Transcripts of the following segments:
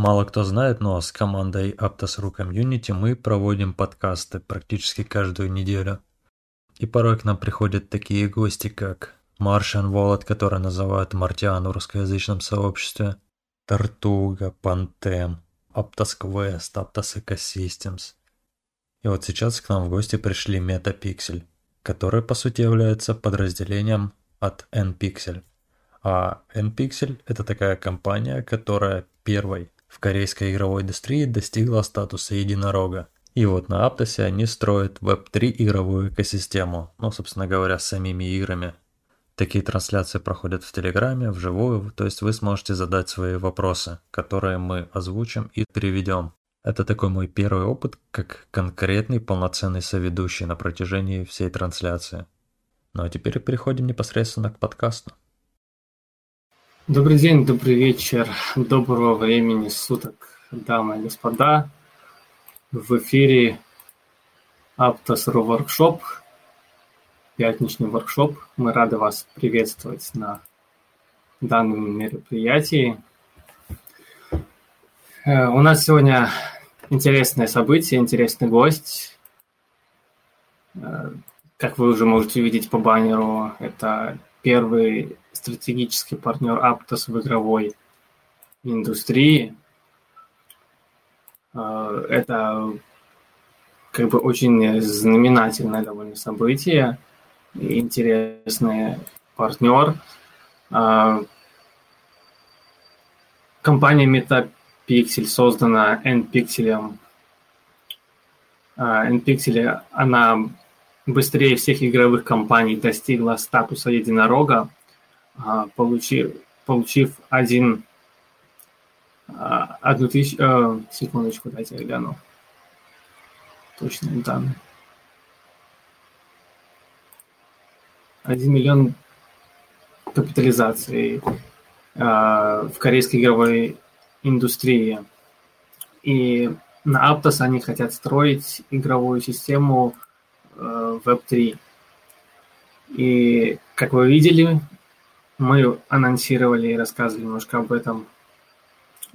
Мало кто знает, но с командой Aptos.ru Community мы проводим подкасты практически каждую неделю. И порой к нам приходят такие гости, как Martian Wallet, который называют Мартиан в русскоязычном сообществе, Тартуга, Пантем, Aptos Quest, Aptos Ecosystems. И вот сейчас к нам в гости пришли Metapixel, который по сути является подразделением от NPixel. А NPixel – это такая компания, которая первой в корейской игровой индустрии достигла статуса единорога. И вот на Аптосе они строят Web3 игровую экосистему, ну, собственно говоря, с самими играми. Такие трансляции проходят в Телеграме, вживую, то есть вы сможете задать свои вопросы, которые мы озвучим и приведем. Это такой мой первый опыт, как конкретный полноценный соведущий на протяжении всей трансляции. Ну а теперь переходим непосредственно к подкасту. Добрый день, добрый вечер, доброго времени суток, дамы и господа. В эфире Aptos.ru Workshop, пятничный воркшоп. Мы рады вас приветствовать на данном мероприятии. Э, у нас сегодня интересное событие, интересный гость. Э, как вы уже можете увидеть по баннеру, это первый стратегический партнер Aptos в игровой индустрии. А, это как бы очень знаменательное довольно событие, интересный партнер. А, компания MetaPixel создана NPixel. NPixel, она быстрее всех игровых компаний достигла статуса единорога, получив, получив один, а, одну тысячу, э, секундочку, дайте я гляну. Точные данные. Один миллион капитализации в корейской игровой индустрии. И на Aptos они хотят строить игровую систему Web3. И, как вы видели, мы анонсировали и рассказывали немножко об этом,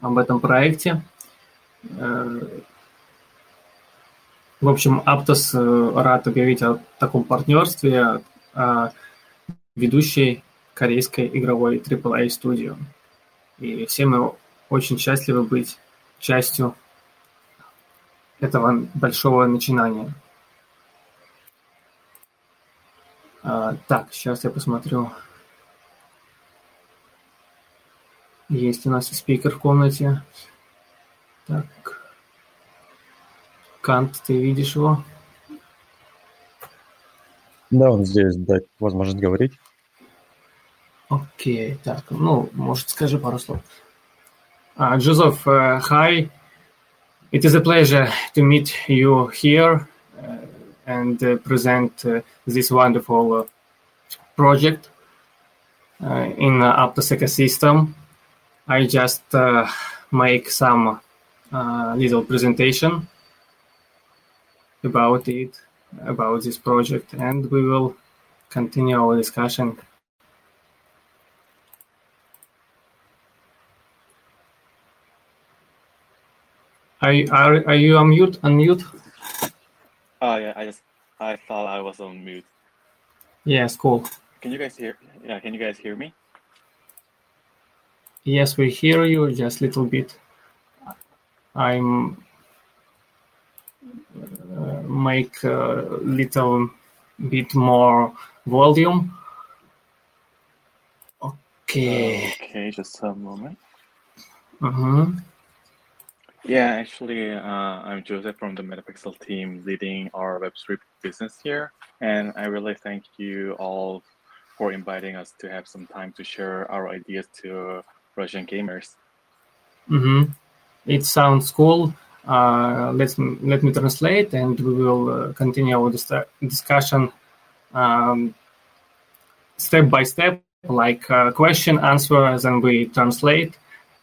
об этом проекте. Э, в общем, Aptos э, рад объявить о таком партнерстве о ведущей корейской игровой AAA студии. И все мы очень счастливы быть частью этого большого начинания. А, так, сейчас я посмотрю. Есть у нас и спикер в комнате. Так. Кант, ты видишь его? Да, он здесь, дать возможность говорить. Окей, так, ну, может, скажи пару слов. Uh, Joseph, uh, hi. It is a pleasure to meet you here. Uh, and uh, present uh, this wonderful uh, project in the Aptos ecosystem. I just uh, make some uh, little presentation about it, about this project, and we will continue our discussion. Are, are, are you unmute? Unmute? Oh yeah, I just I thought I was on mute. Yes, cool. Can you guys hear? Yeah, can you guys hear me? Yes, we hear you just a little bit. I'm uh, make a little bit more volume. Okay. Okay, just a moment. Mm-hmm. Yeah, actually, uh, I'm Joseph from the Metapixel team leading our Web3 business here. And I really thank you all for inviting us to have some time to share our ideas to Russian gamers. Mm-hmm. It sounds cool. Uh, let, let me translate and we will uh, continue our dis- discussion um, step by step, like uh, question, answer, then we translate.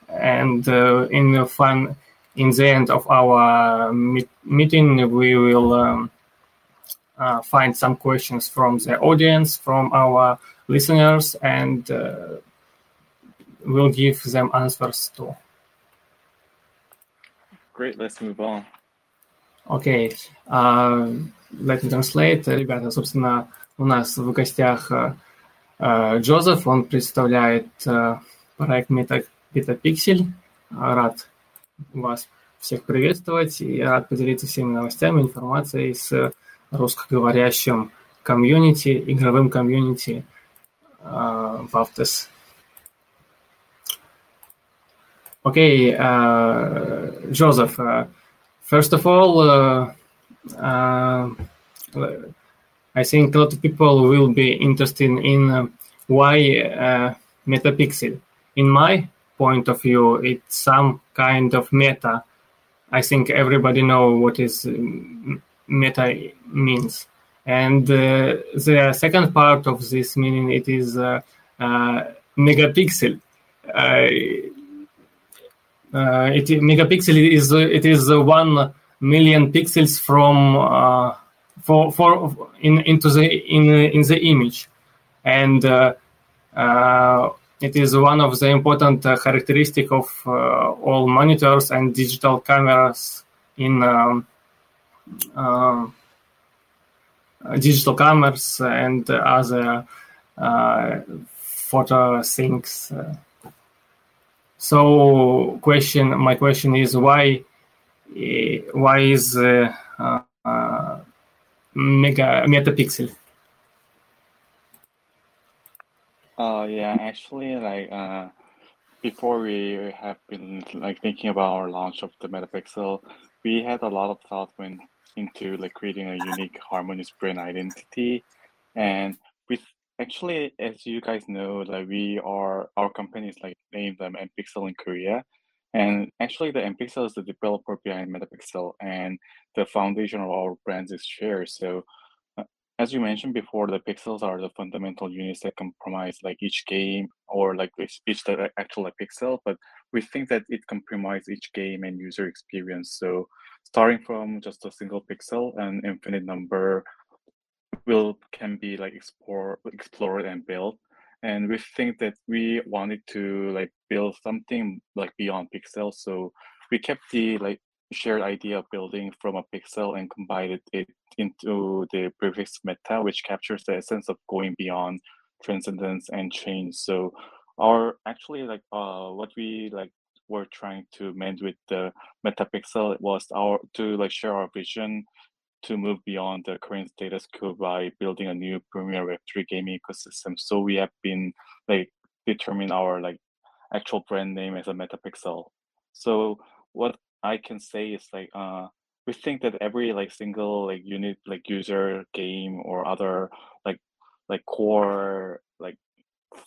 And uh, in a fun in the end of our meet- meeting, we will um, uh, find some questions from the audience, from our listeners, and we'll give them answers too. great. Let's move on. Окей. Okay. Uh, let me translate. Ребята, собственно, у нас в гостях uh, Джозеф. Он представляет uh, проект MetaPixel. Рад вас всех приветствовать и рад поделиться всеми новостями, информацией с русскоговорящим комьюнити, игровым комьюнити uh, в Автес. Okay, uh, Joseph, uh, first of all, uh, uh, I think a lot of people will be interested in uh, why uh, Metapixel. In my point of view, it's some kind of meta. I think everybody know what is meta means. And the second part of this meaning, it is megapixel. Uh, it megapixel is it is one million pixels from uh, for for in into the in in the image, and uh, it is one of the important characteristic of all monitors and digital cameras in um, digital cameras and other photo things. So, question. My question is why? Why is uh, uh, mega metapixel? Uh, yeah, actually, like uh, before we have been like thinking about our launch of the metapixel, we had a lot of thought went into like creating a unique harmonious brand identity, and Actually, as you guys know, like we are our company is like named um, NPixel in Korea, and actually the NPixel is the developer behind Metapixel, and the foundation of our brands is shared. So, uh, as you mentioned before, the pixels are the fundamental units that comprise like each game or like each, each the actual like, pixel. But we think that it compromises each game and user experience. So, starting from just a single pixel and infinite number will can be like explore explored and built. And we think that we wanted to like build something like beyond pixel. So we kept the like shared idea of building from a pixel and combined it into the prefix meta which captures the essence of going beyond transcendence and change. So our actually like uh what we like were trying to mend with the metapixel was our to like share our vision to move beyond the current status quo by building a new premier Web3 gaming ecosystem. So we have been like determine our like actual brand name as a Metapixel. So what I can say is like uh we think that every like single like unit like user game or other like like core like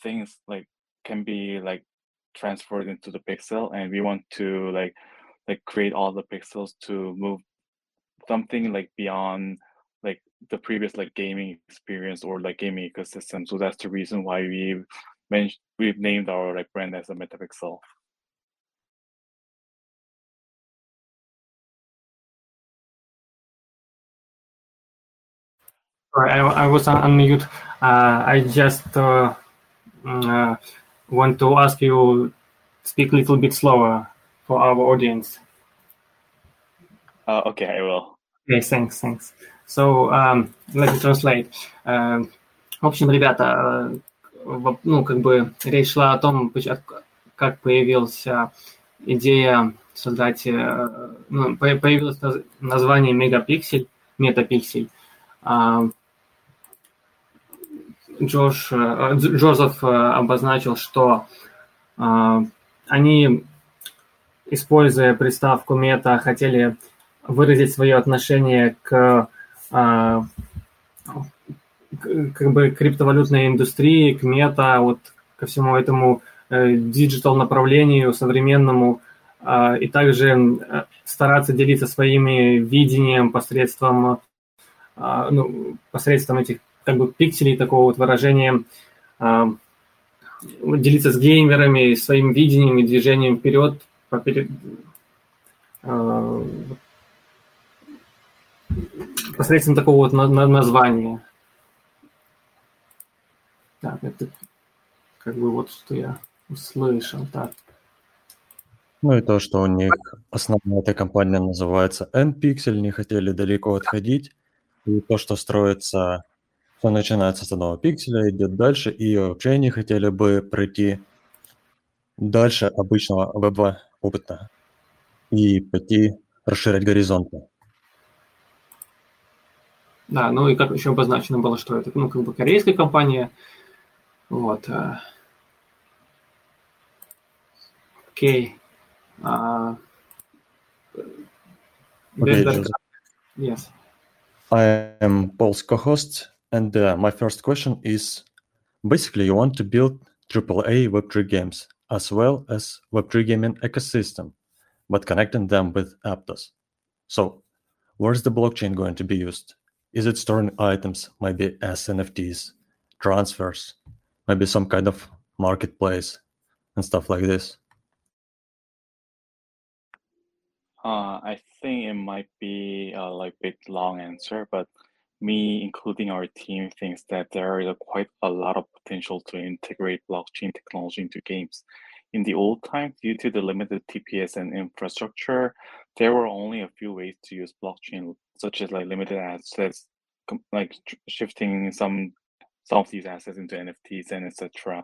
things like can be like transferred into the pixel and we want to like like create all the pixels to move something like beyond like the previous like gaming experience or like gaming ecosystem. So that's the reason why we've mentioned we've named our like brand as a Metapixel. Sorry, I, I was on mute. Uh, I just uh, uh, want to ask you speak a little bit slower for our audience. Uh, okay, I will. Okay, thanks, thanks. So, um, let me translate. Uh, в общем, ребята, ну, как бы речь шла о том, как появилась идея создать, ну, появилось название мегапиксель, метапиксель. Джош, Джозеф обозначил, что они, используя приставку мета, хотели выразить свое отношение к а, как бы криптовалютной индустрии, к мета, вот ко всему этому э, диджитал направлению современному, а, и также э, стараться делиться своими видением посредством, а, ну, посредством этих как бы пикселей, такого вот выражения, делиться с геймерами своим видением и движением вперед, посредством такого вот на, на названия. Так, это как бы вот что я услышал. Так. Ну и то, что у них основная эта компания называется N-Pixel, не хотели далеко отходить. И то, что строится, все начинается с одного пикселя, идет дальше, и вообще не хотели бы пройти дальше обычного веб опыта и пойти расширять горизонты. Да, ну и как еще обозначено было, что это, ну, как бы корейская компания, вот. Э, окей. Uh, okay, yes. I am Paul's co-host, and uh, my first question is: basically, you want to build AAA Web3 games as well as Web3 gaming ecosystem, but connecting them with Aptos. So, where's the blockchain going to be used? Is it storing items, maybe as NFTs, transfers, maybe some kind of marketplace, and stuff like this? Uh, I think it might be a like big long answer, but me, including our team, thinks that there is a quite a lot of potential to integrate blockchain technology into games. In the old times, due to the limited TPS and infrastructure, there were only a few ways to use blockchain, such as like limited assets, like shifting some some of these assets into NFTs and etc.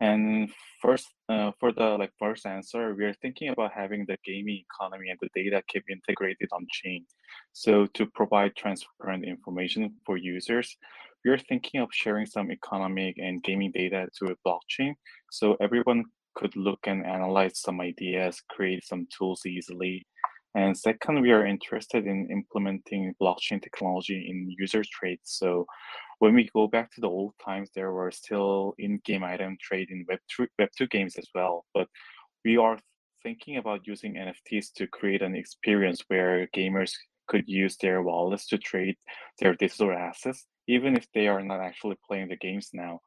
And first, uh, for the like first answer, we are thinking about having the gaming economy and the data keep integrated on chain. So to provide transparent information for users, we are thinking of sharing some economic and gaming data to a blockchain, so everyone could look and analyze some ideas, create some tools easily. And second, we are interested in implementing blockchain technology in user trades. So when we go back to the old times, there were still in-game item trade in Web2, Web2 games as well. But we are thinking about using NFTs to create an experience where gamers could use their wallets to trade their digital assets, even if they are not actually playing the games now.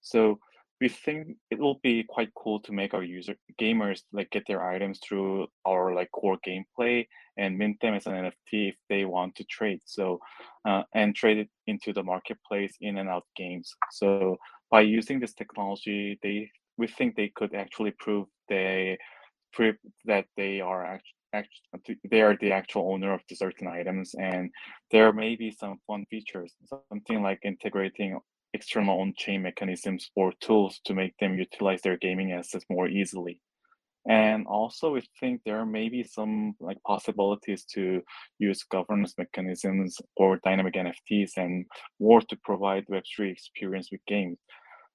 So we think it will be quite cool to make our user gamers like get their items through our like core gameplay and mint them as an NFT if they want to trade. So uh, and trade it into the marketplace in and out games. So by using this technology, they we think they could actually prove they prove that they are actually they are the actual owner of the certain items and there may be some fun features something like integrating external on-chain mechanisms or tools to make them utilize their gaming assets more easily. And also, we think there may be some like possibilities to use governance mechanisms or dynamic NFTs and more to provide Web3 experience with games.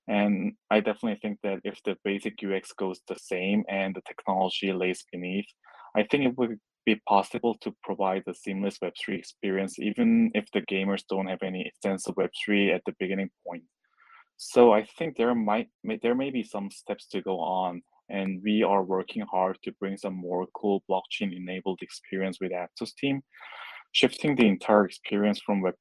And I definitely think that if the basic UX goes the same and the technology lays beneath, I think it would be possible to provide a seamless Web3 experience, even if the gamers don't have any extensive Web3 at the beginning point. So I think there might there may be some steps to go on, and we are working hard to bring some more cool blockchain-enabled experience with Aptos team, shifting the entire experience from Web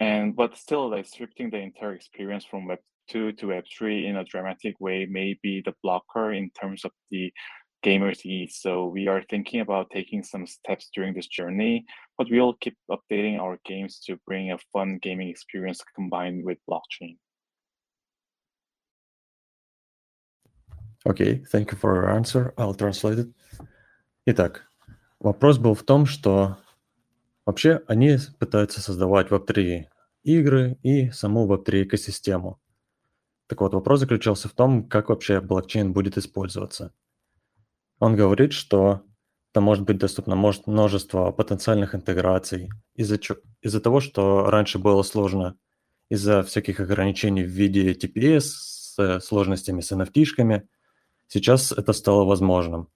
and but still like shifting the entire experience from Web 2 to Web 3 in a dramatic way may be the blocker in terms of the gamers ease. So we are thinking about taking some steps during this journey, but we'll keep updating our games to bring a fun gaming experience combined with blockchain. Okay, thank you for your answer. I'll translate it. Итак, вопрос был в том, что вообще они пытаются создавать Web3 игры и саму Web3 экосистему. Так вот, вопрос заключался в том, как вообще блокчейн будет использоваться. Он говорит, что это может быть доступно может множество потенциальных интеграций из-за из-за того, что раньше было сложно из-за всяких ограничений в виде TPS с сложностями с NFT-шками, сейчас это стало возможным.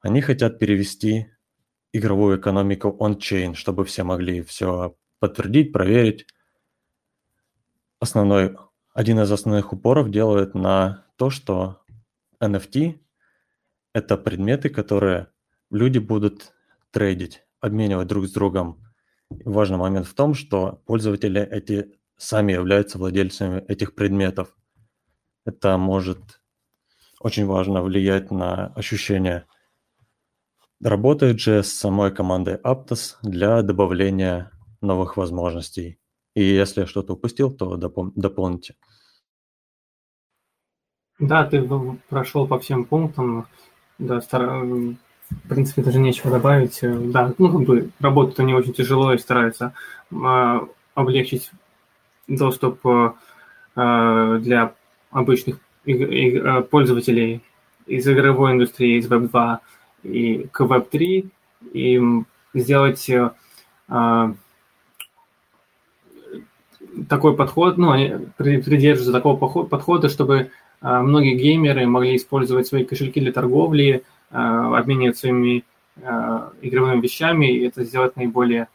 Они хотят перевести игровую экономику on-chain, чтобы все могли все подтвердить, проверить. Основной, один из основных упоров делает на то, что NFT это предметы, которые люди будут трейдить, обменивать друг с другом. важный момент в том, что пользователи эти сами являются владельцами этих предметов. Это может очень важно влиять на ощущение. Работает же с самой командой Aptos для добавления новых возможностей. И если я что-то упустил, то допол- дополните. Да, ты прошел по всем пунктам. Да, стар... в принципе, даже нечего добавить. Да, ну, как бы работают они очень тяжело и стараются э, облегчить доступ э, для обычных пользователей из игровой индустрии, из Web2 и к Web3, и сделать э, такой подход, ну, они придерживаются такого подхода, чтобы э, многие геймеры могли использовать свои кошельки для торговли, э, обменивать своими э, игровыми вещами, и это сделать наиболее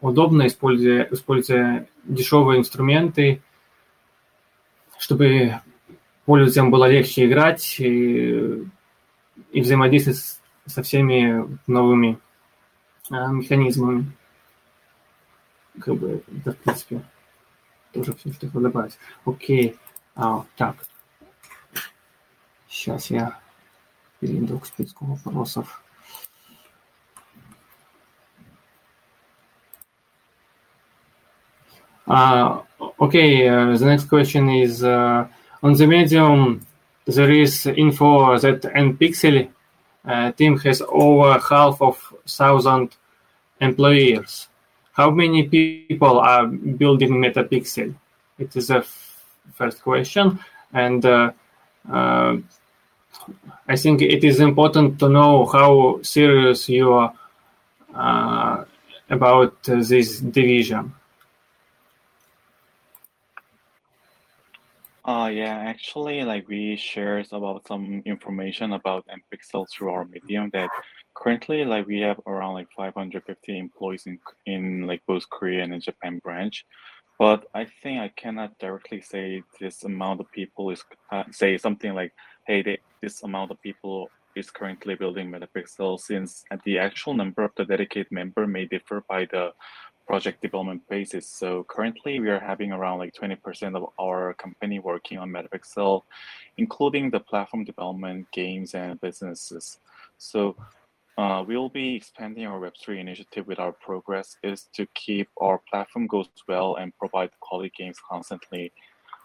удобно, используя, используя дешевые инструменты, чтобы пользователям было легче играть и, и взаимодействовать со всеми новыми а, механизмами. Как бы, это, в принципе, тоже все, что добавить. Окей. А, так. Сейчас я перейду к списку вопросов. Uh, okay, uh, the next question is uh, on the Medium. There is info that NPixel uh, team has over half of thousand employees. How many people are building Metapixel? It is a f- first question, and uh, uh, I think it is important to know how serious you are uh, about this division. Uh, yeah, actually, like we shared about some information about NPixel through our Medium that currently, like we have around like 550 employees in in like both Korea and Japan branch. But I think I cannot directly say this amount of people is uh, say something like, hey, they, this amount of people is currently building Metapixel since the actual number of the dedicated member may differ by the project development basis. So currently we are having around like 20% of our company working on Metapixel, including the platform development, games, and businesses. So uh, we'll be expanding our Web3 initiative with our progress is to keep our platform goes well and provide quality games constantly.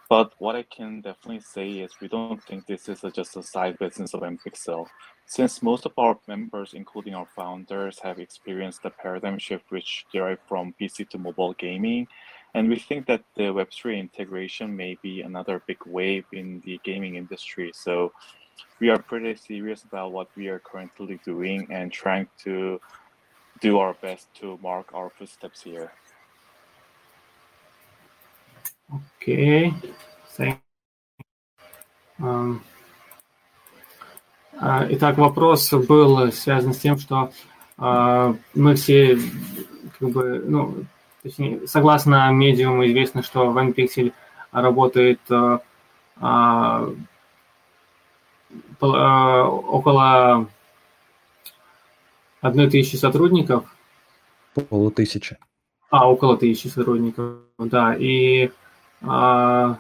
But what I can definitely say is we don't think this is a, just a side business of NPixel. Since most of our members, including our founders, have experienced the paradigm shift which derived from PC to mobile gaming, and we think that the Web3 integration may be another big wave in the gaming industry. So we are pretty serious about what we are currently doing and trying to do our best to mark our footsteps here. Okay. Thank um, А, итак, вопрос был связан с тем, что а, мы все, как бы, ну, точнее, согласно медиуму известно, что OnePixel работает а, около одной тысячи сотрудников. Полутысячи. А, около тысячи сотрудников, да. И так,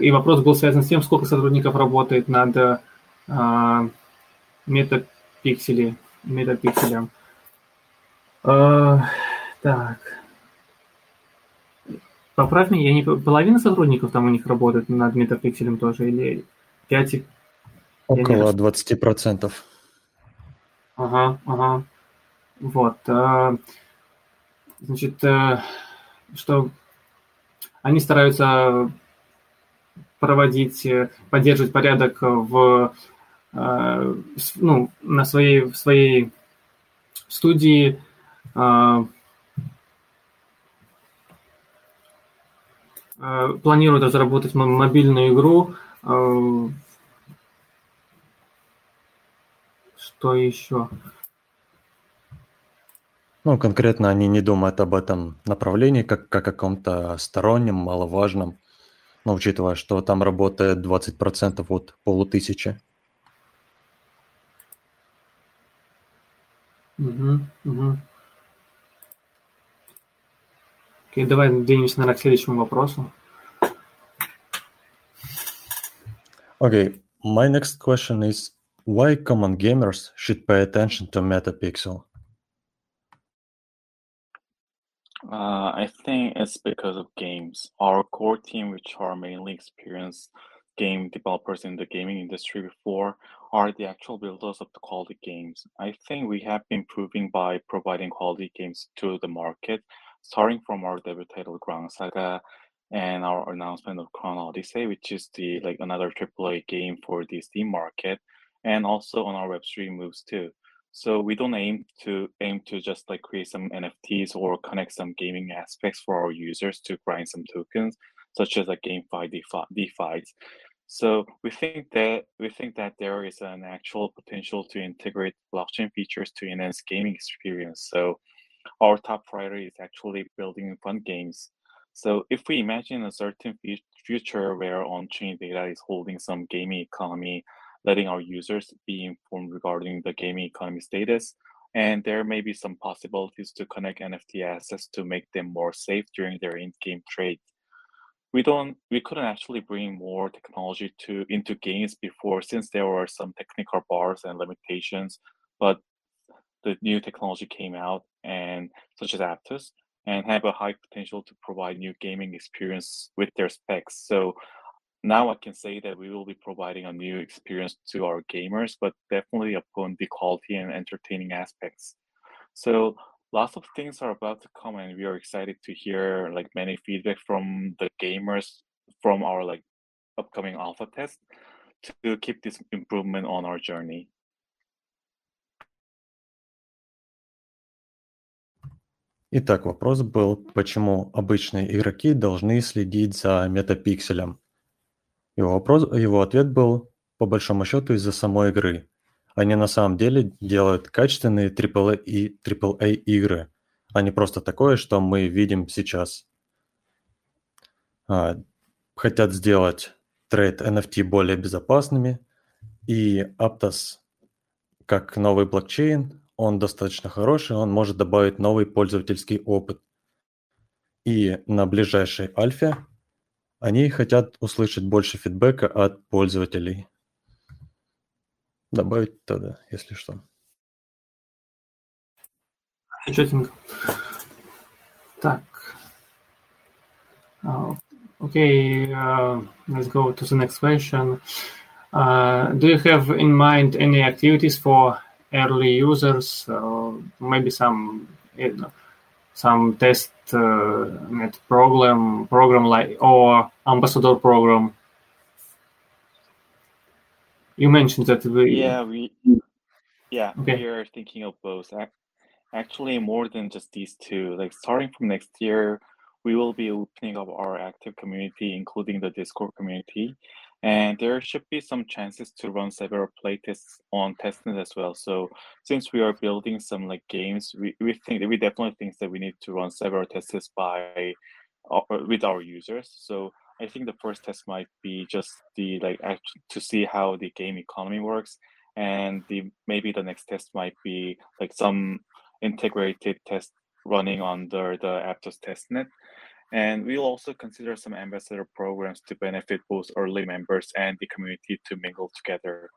и вопрос был связан с тем, сколько сотрудников работает над э, метапикселем. метапикселем. Э, так. Поправь меня, я не половина сотрудников там у них работает над метапикселем тоже, или 5? Около 20%. Ага, ага. Вот. Э, значит, э, что они стараются проводить, э, поддерживать порядок в, э, ну, на своей, в своей студии, э, планируют разработать мобильную игру. Что еще? Ну, конкретно они не думают об этом направлении как, как о каком-то стороннем, маловажном но учитывая, что там работает 20% от полутысячи. Угу, угу. Окей, давай двинемся, наверное, к следующему вопросу. Okay, my next question is why common gamers should pay attention to Metapixel? Uh, I think it's because of games. Our core team, which are mainly experienced game developers in the gaming industry before are the actual builders of the quality games. I think we have been proving by providing quality games to the market, starting from our debut title Gran Saga and our announcement of Chrono Odyssey, which is the like another AAA game for the Steam market, and also on our web stream moves too. So we don't aim to aim to just like create some NFTs or connect some gaming aspects for our users to grind some tokens, such as like GameFi, DeFi, DeFi. So we think that we think that there is an actual potential to integrate blockchain features to enhance gaming experience. So our top priority is actually building fun games. So if we imagine a certain future where on-chain data is holding some gaming economy letting our users be informed regarding the gaming economy status. And there may be some possibilities to connect NFT assets to make them more safe during their in-game trade. We don't we couldn't actually bring more technology to into games before since there were some technical bars and limitations, but the new technology came out and such as Aptos and have a high potential to provide new gaming experience with their specs. So now I can say that we will be providing a new experience to our gamers, but definitely upon the quality and entertaining aspects. So lots of things are about to come, and we are excited to hear like many feedback from the gamers from our like upcoming alpha test to keep this improvement on our journey. Итак, вопрос был, почему обычные игроки должны следить за метапикселем. Его вопрос его ответ был, по большому счету, из-за самой игры. Они на самом деле делают качественные AAA и AAA игры, а не просто такое, что мы видим сейчас. А, хотят сделать трейд NFT более безопасными, и Aptos, как новый блокчейн, он достаточно хороший, он может добавить новый пользовательский опыт. И на ближайшей альфе они хотят услышать больше фидбэка от пользователей. Добавить тогда, если что. Замечательно. Так. Uh, okay, uh, let's go to the next question. Uh, do you have in mind any activities for early users? Uh, maybe some you know, some test uh, Uh, net program program like or ambassador program. You mentioned that we yeah we yeah okay. we are thinking of both. Actually more than just these two like starting from next year we will be opening up our active community including the discord community and there should be some chances to run several playtests on testnet as well. So since we are building some like games, we, we think we definitely think that we need to run several tests by uh, with our users. So I think the first test might be just the like act, to see how the game economy works, and the maybe the next test might be like some integrated test running under the Aptos testnet. And we'll also consider some ambassador programs to benefit both early members and the community to mingle together.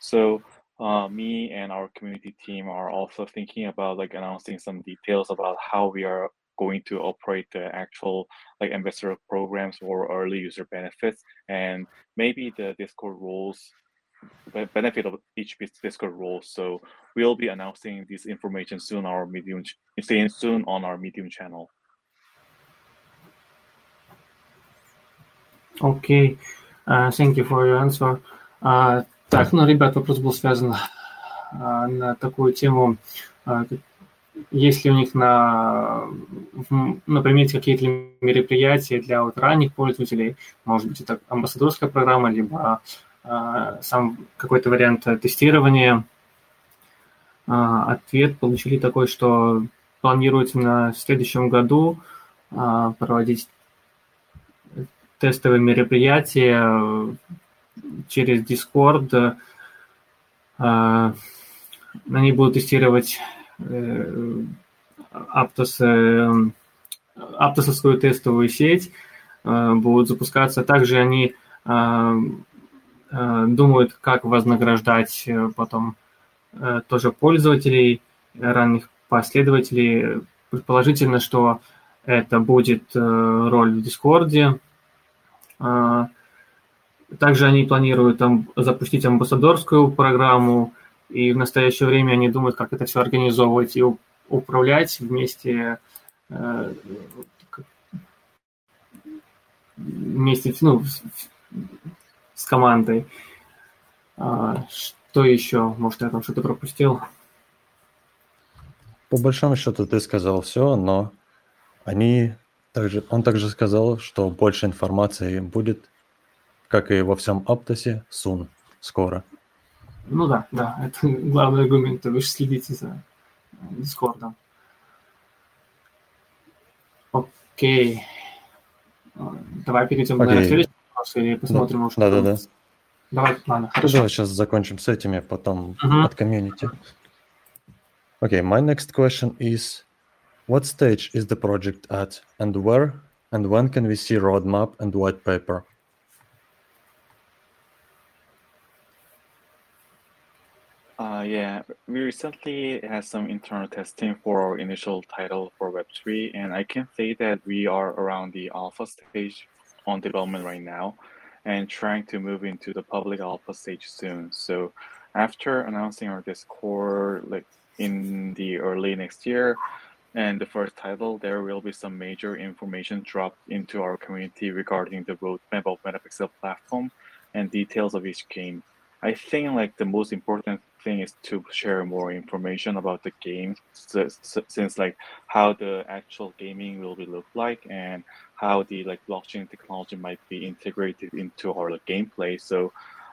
So uh, me and our community team are also thinking about like announcing some details about how we are going to operate the actual like ambassador programs or early user benefits and maybe the discord rules benefit of each discord role so we'll be announcing this information soon on our medium soon on our medium channel Окей, uh, thank you for your answer. Uh, так, ну, ребят, вопрос был связан uh, на такую тему. Uh, есть ли у них на, на примете какие-то мероприятия для вот ранних пользователей? Может быть, это амбассадорская программа, либо uh, сам какой-то вариант тестирования? Uh, ответ получили такой, что планируется на следующем году uh, проводить тестовые мероприятия э, через Discord. Э, они будут тестировать Aptos, э, аптосовскую тестовую сеть, будут запускаться. Также они думают, как вознаграждать потом тоже пользователей, ранних последователей. Предположительно, что это будет роль в Дискорде, также они планируют там запустить амбассадорскую программу, и в настоящее время они думают, как это все организовывать и управлять вместе э, вместе ну, с командой. А, что еще? Может, я там что-то пропустил? По большому счету ты сказал все, но они также, он также сказал, что больше информации будет, как и во всем Аптосе, сун, скоро. Ну да, да, это главный аргумент. Вы же следите за Дискордом. Окей. Давай перейдем Окей. на следующий вопрос или посмотрим, может, Да, да, да. Давай, ладно, Ну, хорошо. Давай сейчас закончим с этими, потом Мгм. от комьюнити. Okay, my next question is, what stage is the project at, and where and when can we see roadmap and white paper? Uh, yeah, we recently had some internal testing for our initial title for Web3, and I can say that we are around the alpha stage on development right now and trying to move into the public alpha stage soon. So after announcing our Discord like in the early next year and the first title, there will be some major information dropped into our community regarding the roadmap of Metapixel platform and details of each game. I think like the most important thing is to share more information about the game since like how the actual gaming will be look like and how the like blockchain technology might be integrated into our like, gameplay so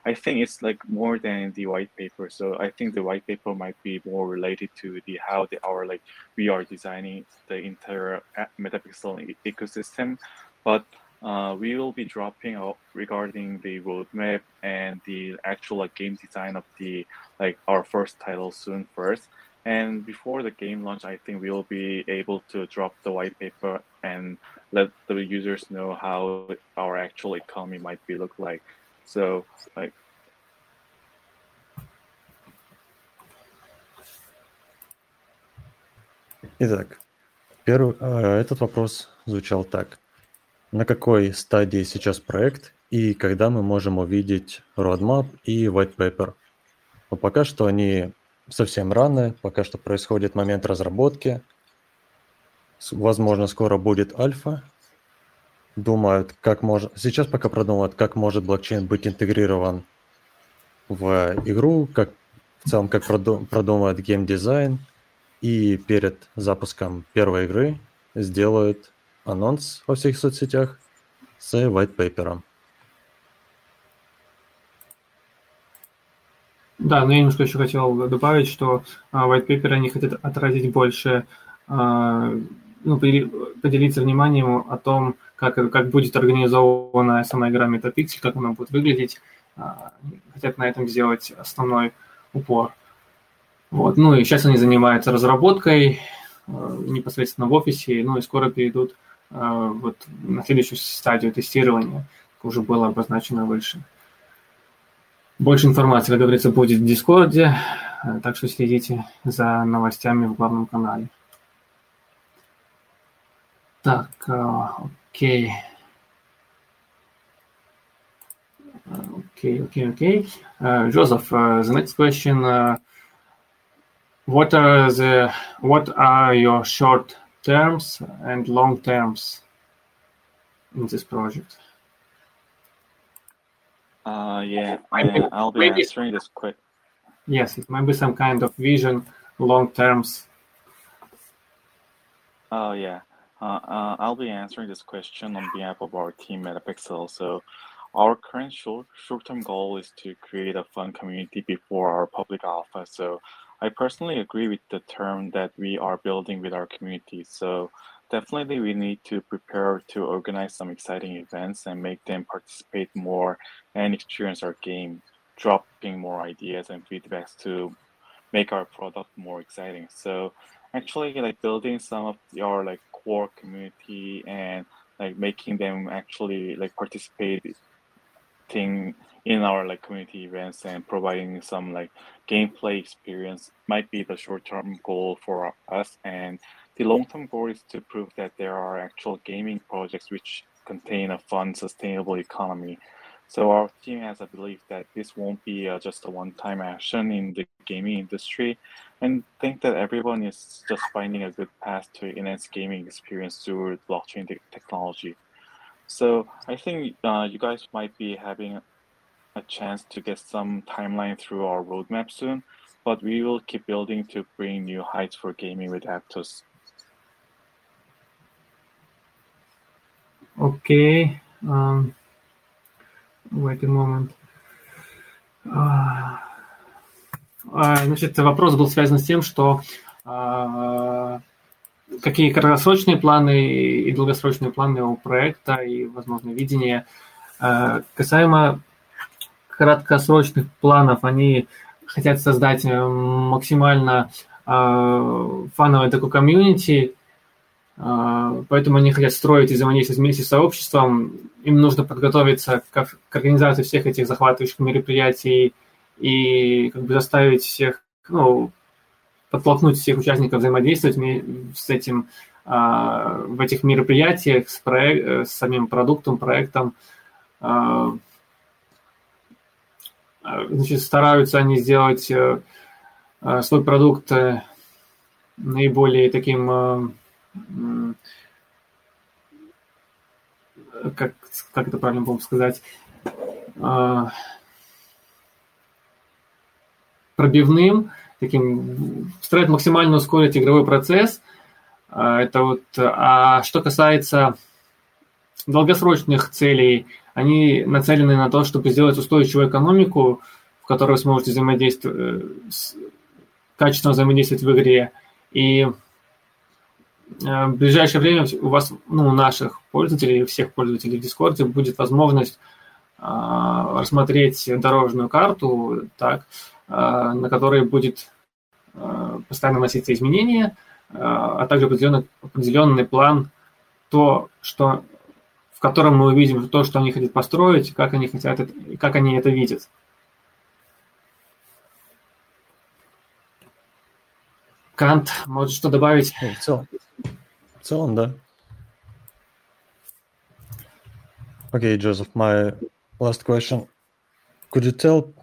i think it's like more than the white paper so i think the white paper might be more related to the how the our like we are designing the entire metapixel ecosystem but uh, we will be dropping out regarding the roadmap and the actual like, game design of the like our first title soon first. And before the game launch, I think we will be able to drop the white paper and let the users know how our actual economy might be look like. So like Итак, первый, э, этот вопрос звучал так. На какой стадии сейчас проект и когда мы можем увидеть roadmap и white paper? Но пока что они совсем рано, пока что происходит момент разработки. Возможно, скоро будет альфа. Думают, как может... Сейчас пока продумывают, как может блокчейн быть интегрирован в игру, как в целом, как проду- продумывают геймдизайн, и перед запуском первой игры сделают анонс во всех соцсетях с white paper. Да, но я немножко еще хотел добавить, что а, white paper они хотят отразить больше, а, ну, подели- поделиться вниманием о том, как, как будет организована сама игра Metapixel, как она будет выглядеть. А, Хотят на этом сделать основной упор. Вот. Ну и сейчас они занимаются разработкой э, непосредственно в офисе, ну и скоро перейдут э, вот на следующую стадию тестирования, как уже было обозначено выше. Больше информации, как говорится, будет в Дискорде, так что следите за новостями в главном канале. Так, Okay. Okay, okay, okay. Uh, Joseph, uh, the next question: uh, What are the what are your short terms and long terms in this project? Uh, yeah, yeah, uh, I'll be maybe, answering this quick. Yes, it might be some kind of vision, long terms. Oh yeah uh, uh, I'll be answering this question on behalf of our team Metapixel. So, our current short short-term goal is to create a fun community before our public alpha. So, I personally agree with the term that we are building with our community. So, definitely we need to prepare to organize some exciting events and make them participate more and experience our game, dropping more ideas and feedbacks to make our product more exciting. So actually like building some of your like core community and like making them actually like participate thing in our like community events and providing some like gameplay experience might be the short-term goal for us. And the long-term goal is to prove that there are actual gaming projects which contain a fun sustainable economy So our team has a belief that this won't be uh, just a one-time action in the gaming industry, and think that everyone is just finding a good path to enhance gaming experience through blockchain te- technology. So I think uh, you guys might be having a chance to get some timeline through our roadmap soon, but we will keep building to bring new heights for gaming with Aptos. Okay. Um, wait a moment. Uh, значит, вопрос был связан с тем, что uh, какие краткосрочные планы и долгосрочные планы у проекта и, возможно, видение. Касаемо краткосрочных планов, они хотят создать максимально фановое такое комьюнити, а, поэтому они хотят строить и взаимодействовать вместе с сообществом. Им нужно подготовиться к, к организации всех этих захватывающих мероприятий и как бы заставить всех, ну, подтолкнуть всех участников взаимодействовать с этим а, в этих мероприятиях, с, проект, с самим продуктом, проектом. А, значит, стараются они сделать э, свой продукт э, наиболее таким как, как это правильно было сказать, а, пробивным, таким, старает максимально ускорить игровой процесс. А, это вот, а что касается долгосрочных целей, они нацелены на то, чтобы сделать устойчивую экономику, в которой вы сможете взаимодействовать, э, качественно взаимодействовать в игре. И в ближайшее время у вас, ну, у наших пользователей, всех пользователей в будет возможность а, рассмотреть дорожную карту, так, а, на которой будет а, постоянно вноситься изменения, а также определенный, определенный план, то, что, в котором мы увидим то, что они хотят построить, как они хотят как они это видят. Кант, может что добавить? В целом, да. Okay, Joseph, my last question. Could you tell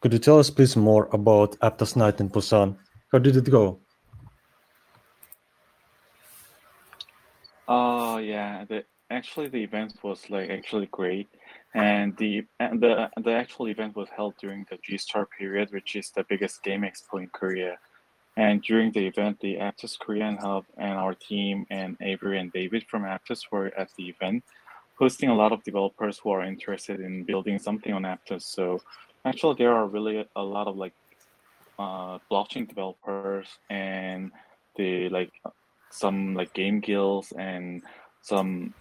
could you tell us please more about Aptos Night in Busan? How did it go? Oh yeah, the actually the event was like actually great, and the and the the actual event was held during the G Star period, which is the biggest game expo in Korea. And during the event, the Aptos Korean Hub and our team and Avery and David from Aptos were at the event, hosting a lot of developers who are interested in building something on Aptos. So actually, there are really a lot of like uh, blockchain developers and the like some like game guilds and some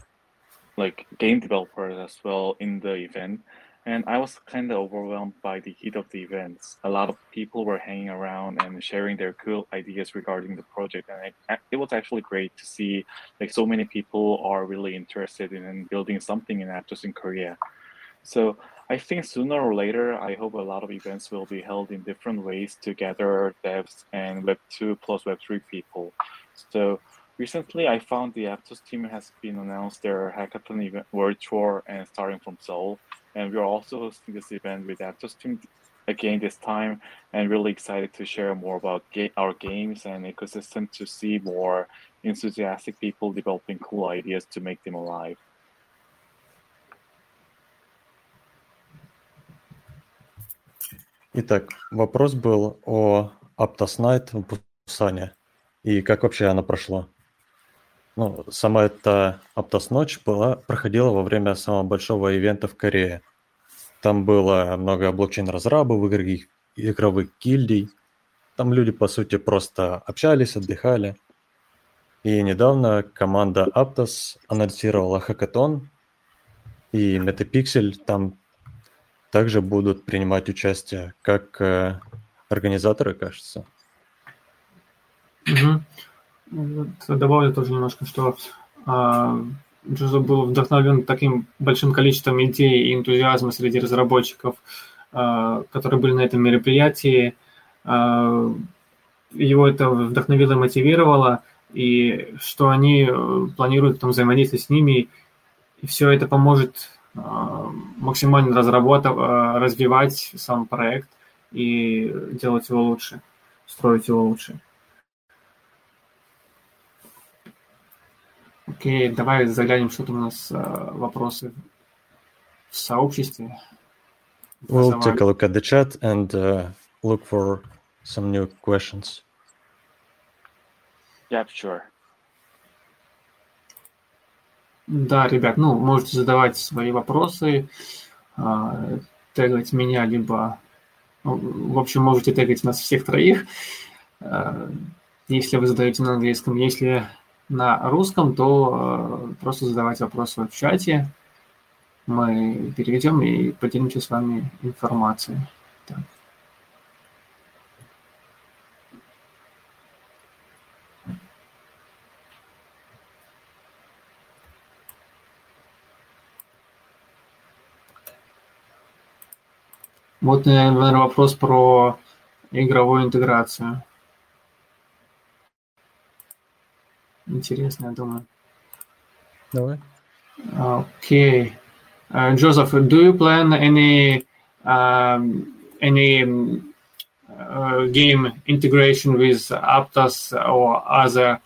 like game developers as well in the event and I was kind of overwhelmed by the heat of the events. A lot of people were hanging around and sharing their cool ideas regarding the project, and it, was actually great to see like so many people are really interested in building something in Aptos in Korea. So I think sooner or later, I hope a lot of events will be held in different ways to gather devs and Web2 plus Web3 people. So recently, I found the Aptos team has been announced their hackathon event world tour and starting from Seoul and we are also hosting this event with Aptos Team again this time, and really excited to share more about ga- our games and ecosystem to see more enthusiastic people developing cool ideas to make them alive. Итак, вопрос был о Aptos Night в Пусане и как вообще она прошла. Ну, сама эта Аптос ночь была, проходила во время самого большого ивента в Корее. Там было много блокчейн-разрабов, игровых, игровых гильдий. Там люди, по сути, просто общались, отдыхали. И недавно команда Aptos анонсировала хакатон, и Metapixel там также будут принимать участие как э, организаторы, кажется. Угу. Добавлю тоже немножко, что а, Джозо был вдохновлен таким большим количеством идей и энтузиазма среди разработчиков, а, которые были на этом мероприятии. А, его это вдохновило и мотивировало, и что они э, планируют там взаимодействовать с ними, и все это поможет максимально разрабатывать, развивать сам проект и делать его лучше, строить его лучше. Окей, давай заглянем, что там у нас вопросы в сообществе. We'll take a look at the chat and uh, look for some new questions. Yeah, sure. Да, ребят, ну, можете задавать свои вопросы, э, тегать меня, либо, ну, в общем, можете тегать нас всех троих, э, если вы задаете на английском. Если на русском, то э, просто задавайте вопросы в чате, мы переведем и поделимся с вами информацией. Так. Вот, наверное, вопрос про игровую интеграцию. интересное, я думаю. Давай. Okay. Uh, Joseph, do you plan any um, any uh, game integration with Aptos or other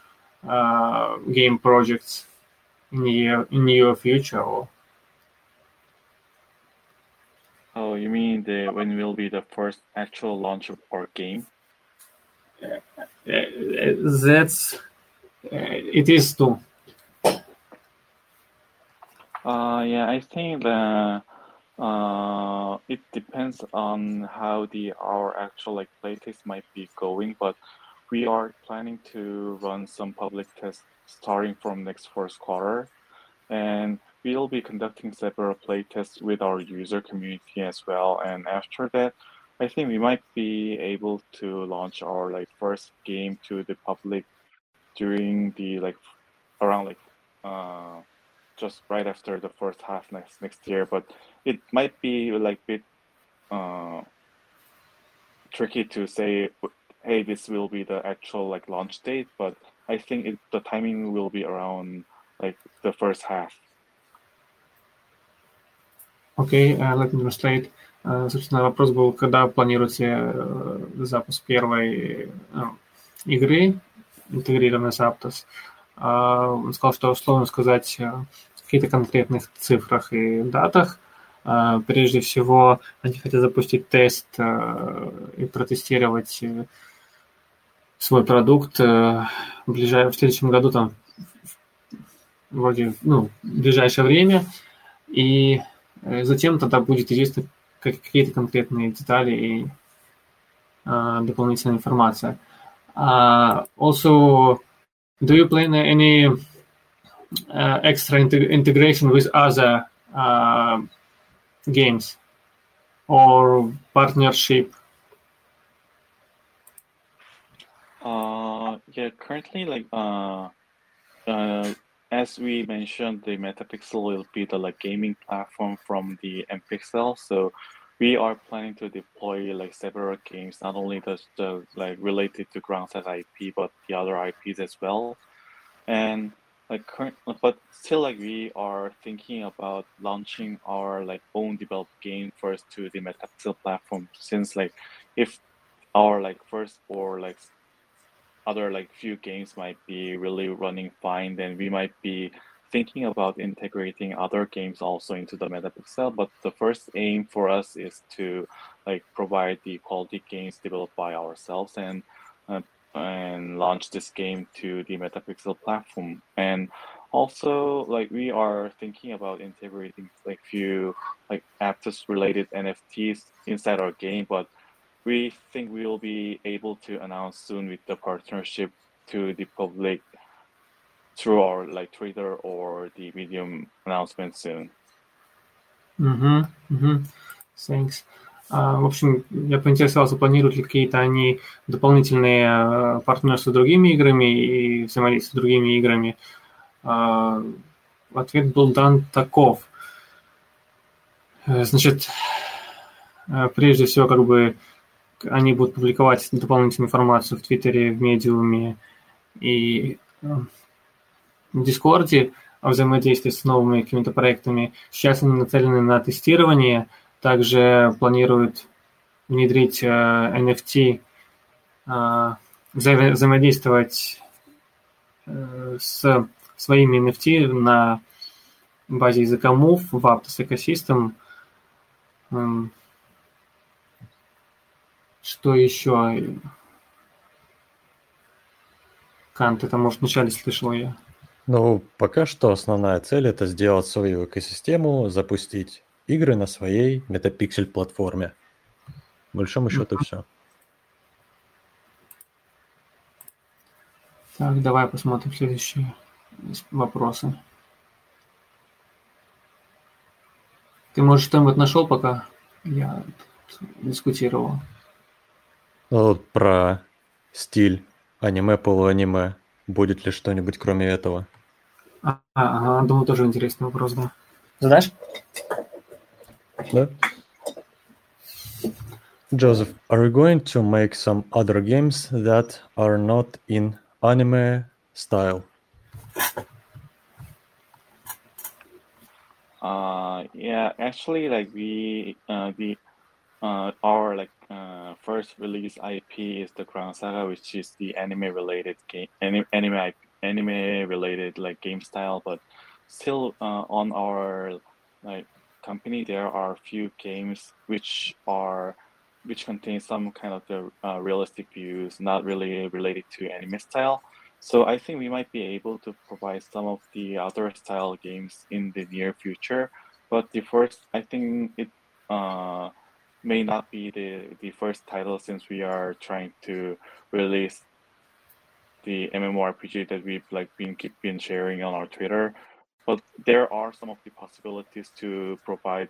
uh, game projects in your in your future? Or? Oh, you mean the when will be the first actual launch of our game? Uh, uh, that's it is too. Uh, yeah, I think that uh, it depends on how the our actual like playtest might be going, but we are planning to run some public tests starting from next first quarter, and we'll be conducting several playtests with our user community as well. And after that, I think we might be able to launch our like first game to the public during the like around like uh, just right after the first half next next year. But it might be like bit uh, tricky to say, hey, this will be the actual like launch date. But I think it, the timing will be around like the first half. Окей, okay, uh, let me translate. Uh, собственно, вопрос был, когда планируете uh, запуск первой uh, игры, интегрированной с Aptos. Uh, он сказал, что сложно сказать uh, в каких-то конкретных цифрах и датах. Uh, прежде всего, они хотят запустить тест uh, и протестировать свой продукт в, следующем году, там, вроде, ну, в ближайшее время. И Затем тогда будет известно какие-то конкретные детали и дополнительная информация. Uh, also, do you plan any uh, extra integ integration with other uh, games or partnership? Uh, yeah, currently, like, uh, uh, as we mentioned, the Metapixel will be the like gaming platform from the NPixel. So we are planning to deploy like several games, not only the, the like related to Gran Saga IP, but the other IPs as well. And like current, but still like we are thinking about launching our like own developed game first to the Metapixel platform, since like if our like first or like other like few games might be really running fine, then we might be thinking about integrating other games also into the Metapixel. But the first aim for us is to like provide the quality games developed by ourselves and uh, and launch this game to the Metapixel platform. And also like we are thinking about integrating like few like Aptos related NFTs inside our game, but we think we will be able to announce soon with the partnership to the public through our like Twitter or the Medium announcement soon. Угу. Thanks. Uh, в общем, я поинтересовался, планируют ли какие-то они дополнительные uh, партнерства с другими играми и взаимодействие с другими играми. Uh, ответ был дан таков. Значит, прежде всего, как бы они будут публиковать дополнительную информацию в Твиттере, в Медиуме и в Дискорде. о взаимодействии с новыми какими-то проектами. Сейчас они нацелены на тестирование, также планируют внедрить NFT, взаимодействовать с своими NFT на базе языка Move в Aptos Ecosystem. Эм, что еще? Кант, это, может, вначале слышал я. Ну, пока что основная цель это сделать свою экосистему, запустить игры на своей Metapixel платформе. В большому счету все. Так, давай посмотрим следующие вопросы. Ты, может, что-нибудь нашел, пока я дискутировал? Ну, вот про стиль аниме, полуаниме. Будет ли что-нибудь кроме этого? Ага, тоже интересный вопрос, да. Да. Joseph, are we going to make some other games that are not in anime style? Uh, yeah, actually, like we, uh, the, uh, our like uh, first release IP is the Gran Saga, which is the anime related game, anime, anime IP, anime related like game style. But still, uh, on our like company, there are a few games which are which contain some kind of the uh, realistic views, not really related to anime style. So I think we might be able to provide some of the other style games in the near future. But the first, I think it uh, may not be the, the first title since we are trying to release the MMORPG that we've like been keep been sharing on our Twitter. But there are some of the possibilities to provide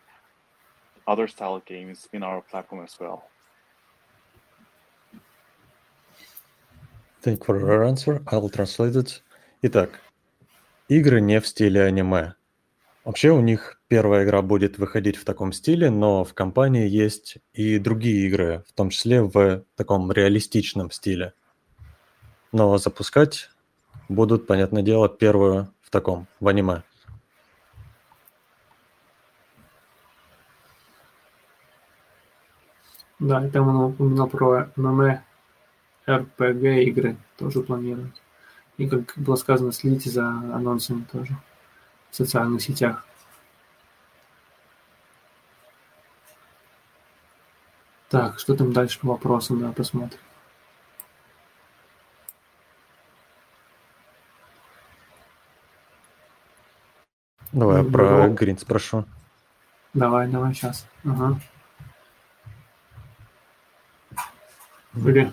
other style games in our platform as well. Thank you for your answer. I'll translate it. Итак, игры не в стиле аниме. Вообще у них первая игра будет выходить в таком стиле, но в компании есть и другие игры, в том числе в таком реалистичном стиле. Но запускать будут, понятное дело, первую в таком, в аниме. Да, и там он упоминал про аниме RPG игры тоже планируют. И, как было сказано, следите за анонсами тоже в социальных сетях. Так, что там дальше по вопросам, да, посмотрим. Давай ну, про Грин спрошу. Давай, давай, сейчас. Ага. Или...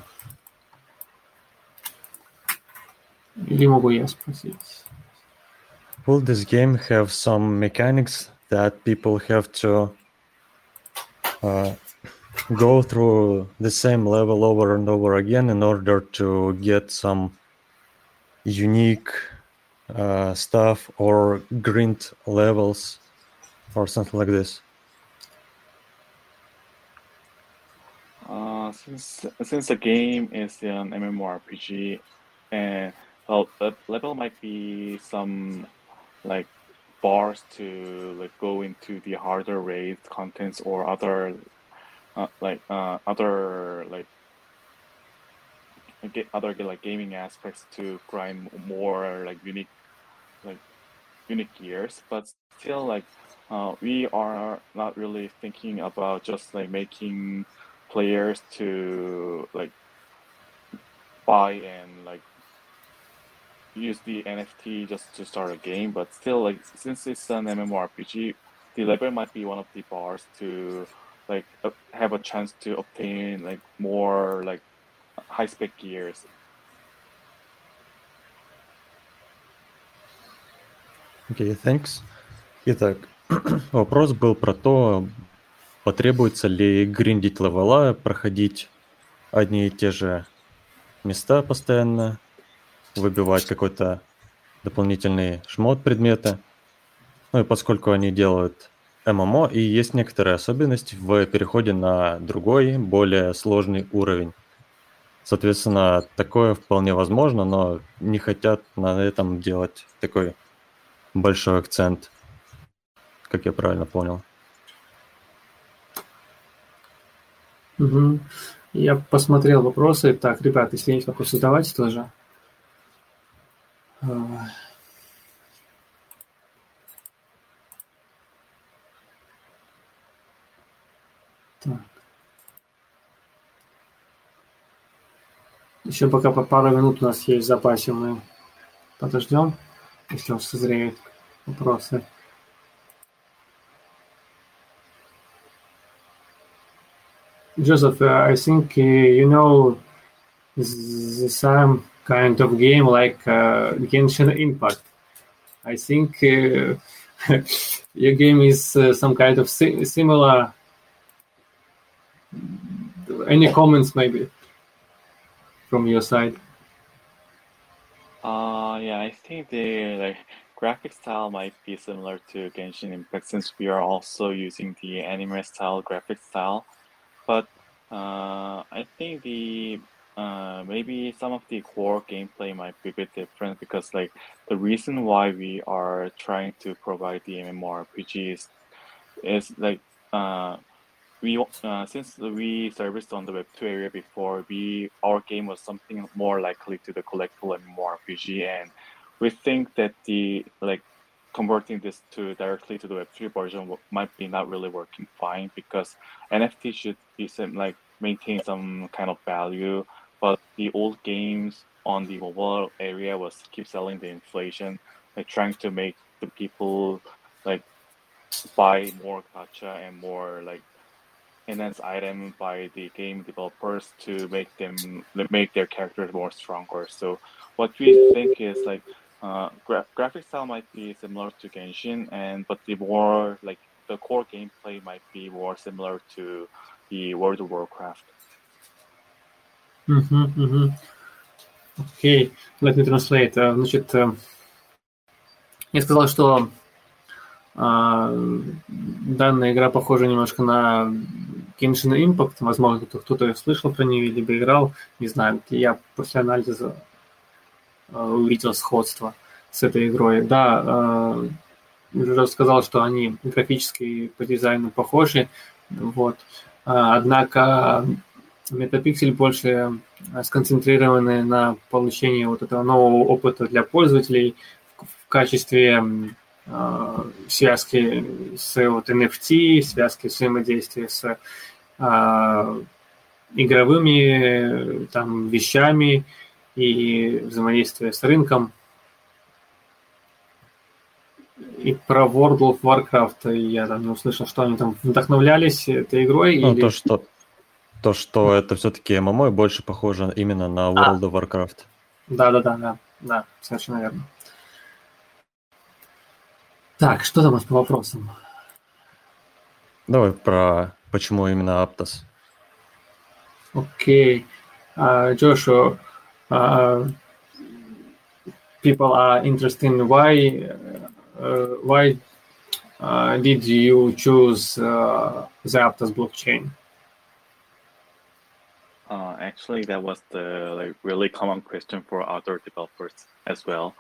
Или могу я спросить? Will this game have some mechanics that people have to uh, go through the same level over and over again in order to get some unique uh, stuff or grind levels or something like this? Uh, since since the game is an MMORPG, and well, the level might be some like bars to like go into the harder raid contents or other uh, like uh, other like other like gaming aspects to grind more like unique like unique gears but still like uh, we are not really thinking about just like making players to like buy and like use the NFT just to start a game, but still, like since it's an MMORPG, the level might be one of the bars to like uh, have a chance to obtain like more like high spec gears. Окей, okay, thanks. Итак, вопрос был про то, потребуется ли гриндить левела, проходить одни и те же места постоянно, выбивать какой-то дополнительный шмот предмета. Ну и поскольку они делают ММО, и есть некоторые особенности в переходе на другой, более сложный уровень. Соответственно, такое вполне возможно, но не хотят на этом делать такой большой акцент, как я правильно понял. Угу. Я посмотрел вопросы. Так, ребят, если есть вопросы, задавайте тоже. А. Так. Еще пока по пару минут у нас есть в запасе, мы подождем, если у вас созреют вопросы. Joseph, uh, I think uh, you know the same kind of game like uh, Genshin Impact. I think uh, your game is uh, some kind of si- similar. Any comments, maybe, from your side? Uh, yeah, I think the like graphic style might be similar to Genshin Impact since we are also using the anime style graphic style but uh, I think the uh, maybe some of the core gameplay might be a bit different because like the reason why we are trying to provide the MMORPG is, is like uh, we uh, since we serviced on the Web two area before, we our game was something more likely to the collectible and MMORPG, and we think that the like converting this to directly to the Web3 version might be not really working fine because NFT should be some, like maintain some kind of value, but the old games on the mobile area was keep selling the inflation, like trying to make the people like buy more gacha and more like enhanced item by the game developers to make them make their characters more stronger. So what we think is like uh, gra- graphic style might be similar to Genshin, and but the more like the core gameplay might be more similar to the World of Warcraft. Mm-hmm, mm-hmm. Okay, let me translate. Значит, я сказал, что данная игра похожа немножко на Genshin Impact. Возможно, кто-то слышал про нее, либо играл. Не знаю, я после анализа увидел сходство с этой игрой. Да, уже сказал, что они графически по дизайну похожи, вот. Однако Metapixel больше сконцентрированы на получении вот этого нового опыта для пользователей в качестве связки с вот NFT, связки взаимодействия с игровыми там вещами, и взаимодействие с рынком. И про World of Warcraft я там не услышал, что они там вдохновлялись этой игрой. Ну, или... то, что, то, что это все-таки ММО больше похоже именно на World а. of Warcraft. Да, да, да, да, да, совершенно верно. Так, что там у нас по вопросам? Давай про почему именно Aptos. Окей. Okay. Uh, Joshua, uh, people are interested in why uh, why uh, did you choose uh, the Aptos blockchain? Uh, actually, that was the like really common question for other developers as well.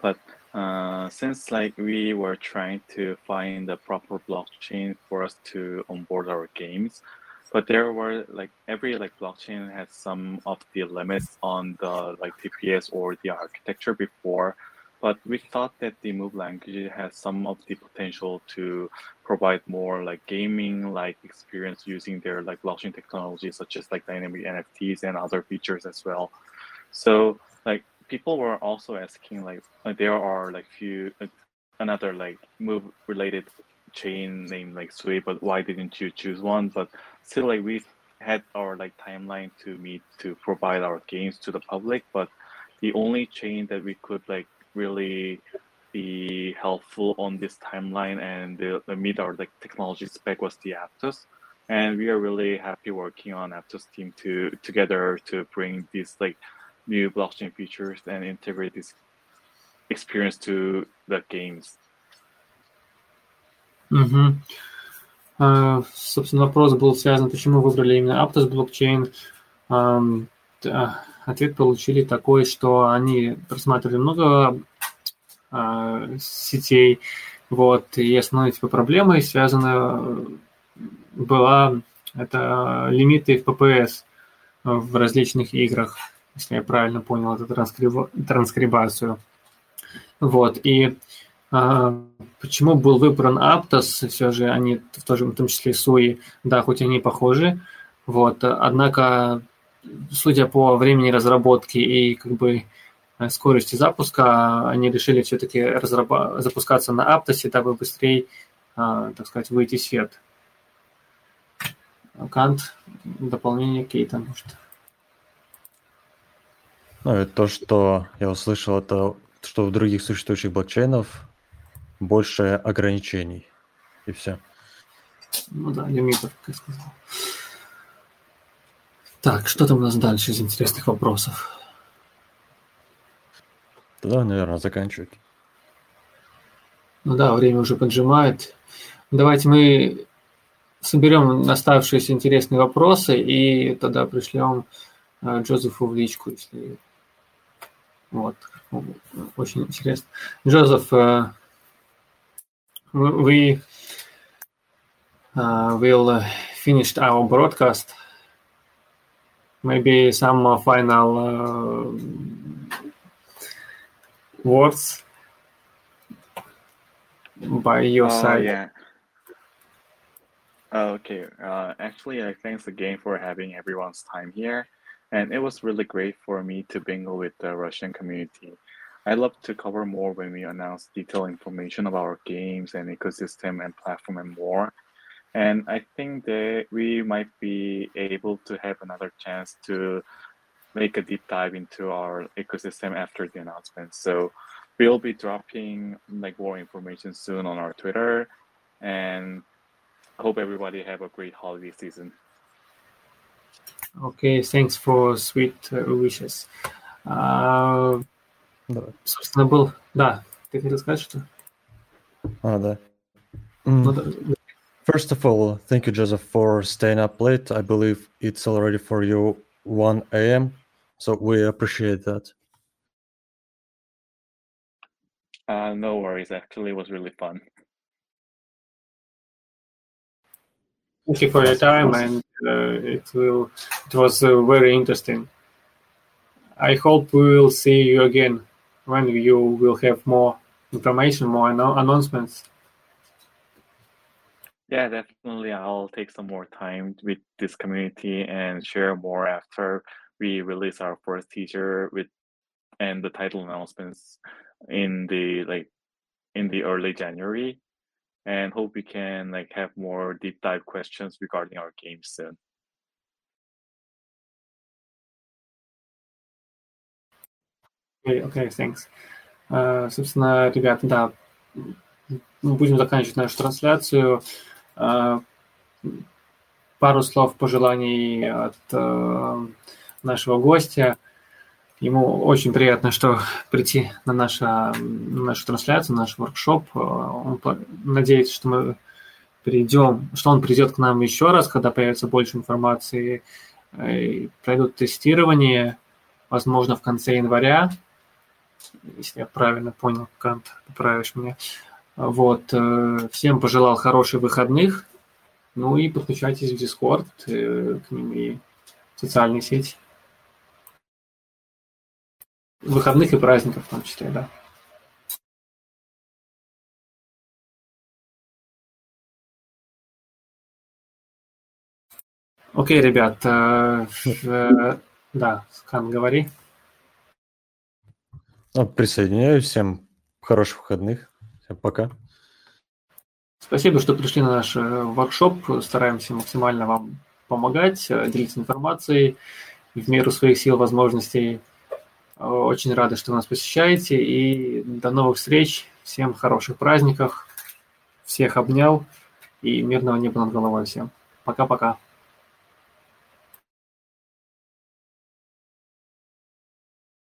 But uh, since like we were trying to find the proper blockchain for us to onboard our games, but there were like every like blockchain has some of the limits on the like TPS or the architecture before. But we thought that the Move language has some of the potential to provide more like gaming like experience using their like blockchain technology such as like dynamic NFTs and other features as well. So like people were also asking like, like there are like few uh, another like move related chain named like Sui, but why didn't you choose one? But still like we had our like timeline to meet to provide our games to the public, but the only chain that we could like really be helpful on this timeline and the, the meet our like technology spec was the Aptos. And we are really happy working on Aptos team to together to bring these like new blockchain features and integrate this experience to the games. Mm-hmm. Uh, собственно, вопрос был связан, почему выбрали именно Aptos блокчейн. Um, ответ получили такой, что они просматривали много сетей. Вот, и основной типа проблемой связана была это лимиты FPS в различных играх, если я правильно понял эту транскриб... транскрибацию. Вот, и а, почему был выбран Aptos, все же они в, тоже, в том числе Суи, да, хоть они похожи, вот, однако, судя по времени разработки и как бы скорости запуска, они решили все-таки разраб... запускаться на Aptos, дабы быстрее, а, так сказать, выйти в свет. Кант, дополнение Кейта, может. Ну, и то, что я услышал, это что у других существующих блокчейнов больше ограничений. И все. Ну да, лимитов, как я сказал. Так, что там у нас дальше из интересных вопросов? Тогда, наверное, заканчивать. Ну да, время уже поджимает. Давайте мы соберем оставшиеся интересные вопросы и тогда пришлем э, Джозефу в личку, если вот очень интересно. Джозеф, uh, we uh, will finish our broadcast. Maybe some final uh, words by your uh, side. Yeah. Okay. Uh, actually, uh, thanks again for having everyone's time here. And it was really great for me to bingle with the Russian community. I love to cover more when we announce detailed information about our games and ecosystem and platform and more. And I think that we might be able to have another chance to make a deep dive into our ecosystem after the announcement. So we'll be dropping like more information soon on our Twitter and hope everybody have a great holiday season. Okay, thanks for sweet uh, wishes. Uh, собственно, был... Да, ты хотел сказать что? А, да. Mm. First of all, thank you, Joseph, for staying up late. I believe it's already for you 1 a.m., so we appreciate that. Uh, no worries. Actually, it was really fun. Thank you for your time, and uh, it will. It was uh, very interesting. I hope we will see you again when you will have more information, more announcements. Yeah, definitely. I'll take some more time with this community and share more after we release our first teaser with and the title announcements in the like in the early January and hope we can like have more deep dive questions regarding our game soon. Okay, okay, thanks. Uh, собственно, ребята, да, будем заканчивать нашу трансляцию. Uh, пару слов пожеланий от uh, нашего гостя. Ему очень приятно, что прийти на, наше, на нашу трансляцию, на наш воркшоп. Он надеется, что мы придем, что он придет к нам еще раз, когда появится больше информации, и пройдут тестирование, возможно, в конце января, если я правильно понял, Кант, поправишь меня. Вот, э, всем пожелал хороших выходных, ну и подключайтесь в Discord, э, к ним и в социальные сети. Выходных и праздников в том числе, да. Окей, ребят, э, э, да, Скан, говори. Ну, присоединяюсь, всем хороших выходных, всем пока. Спасибо, что пришли на наш э, воркшоп, стараемся максимально вам помогать, делиться информацией в меру своих сил, возможностей. Очень рады, что вы нас посещаете. И до новых встреч. Всем хороших праздников. Всех обнял. И мирного неба над головой всем. Пока-пока.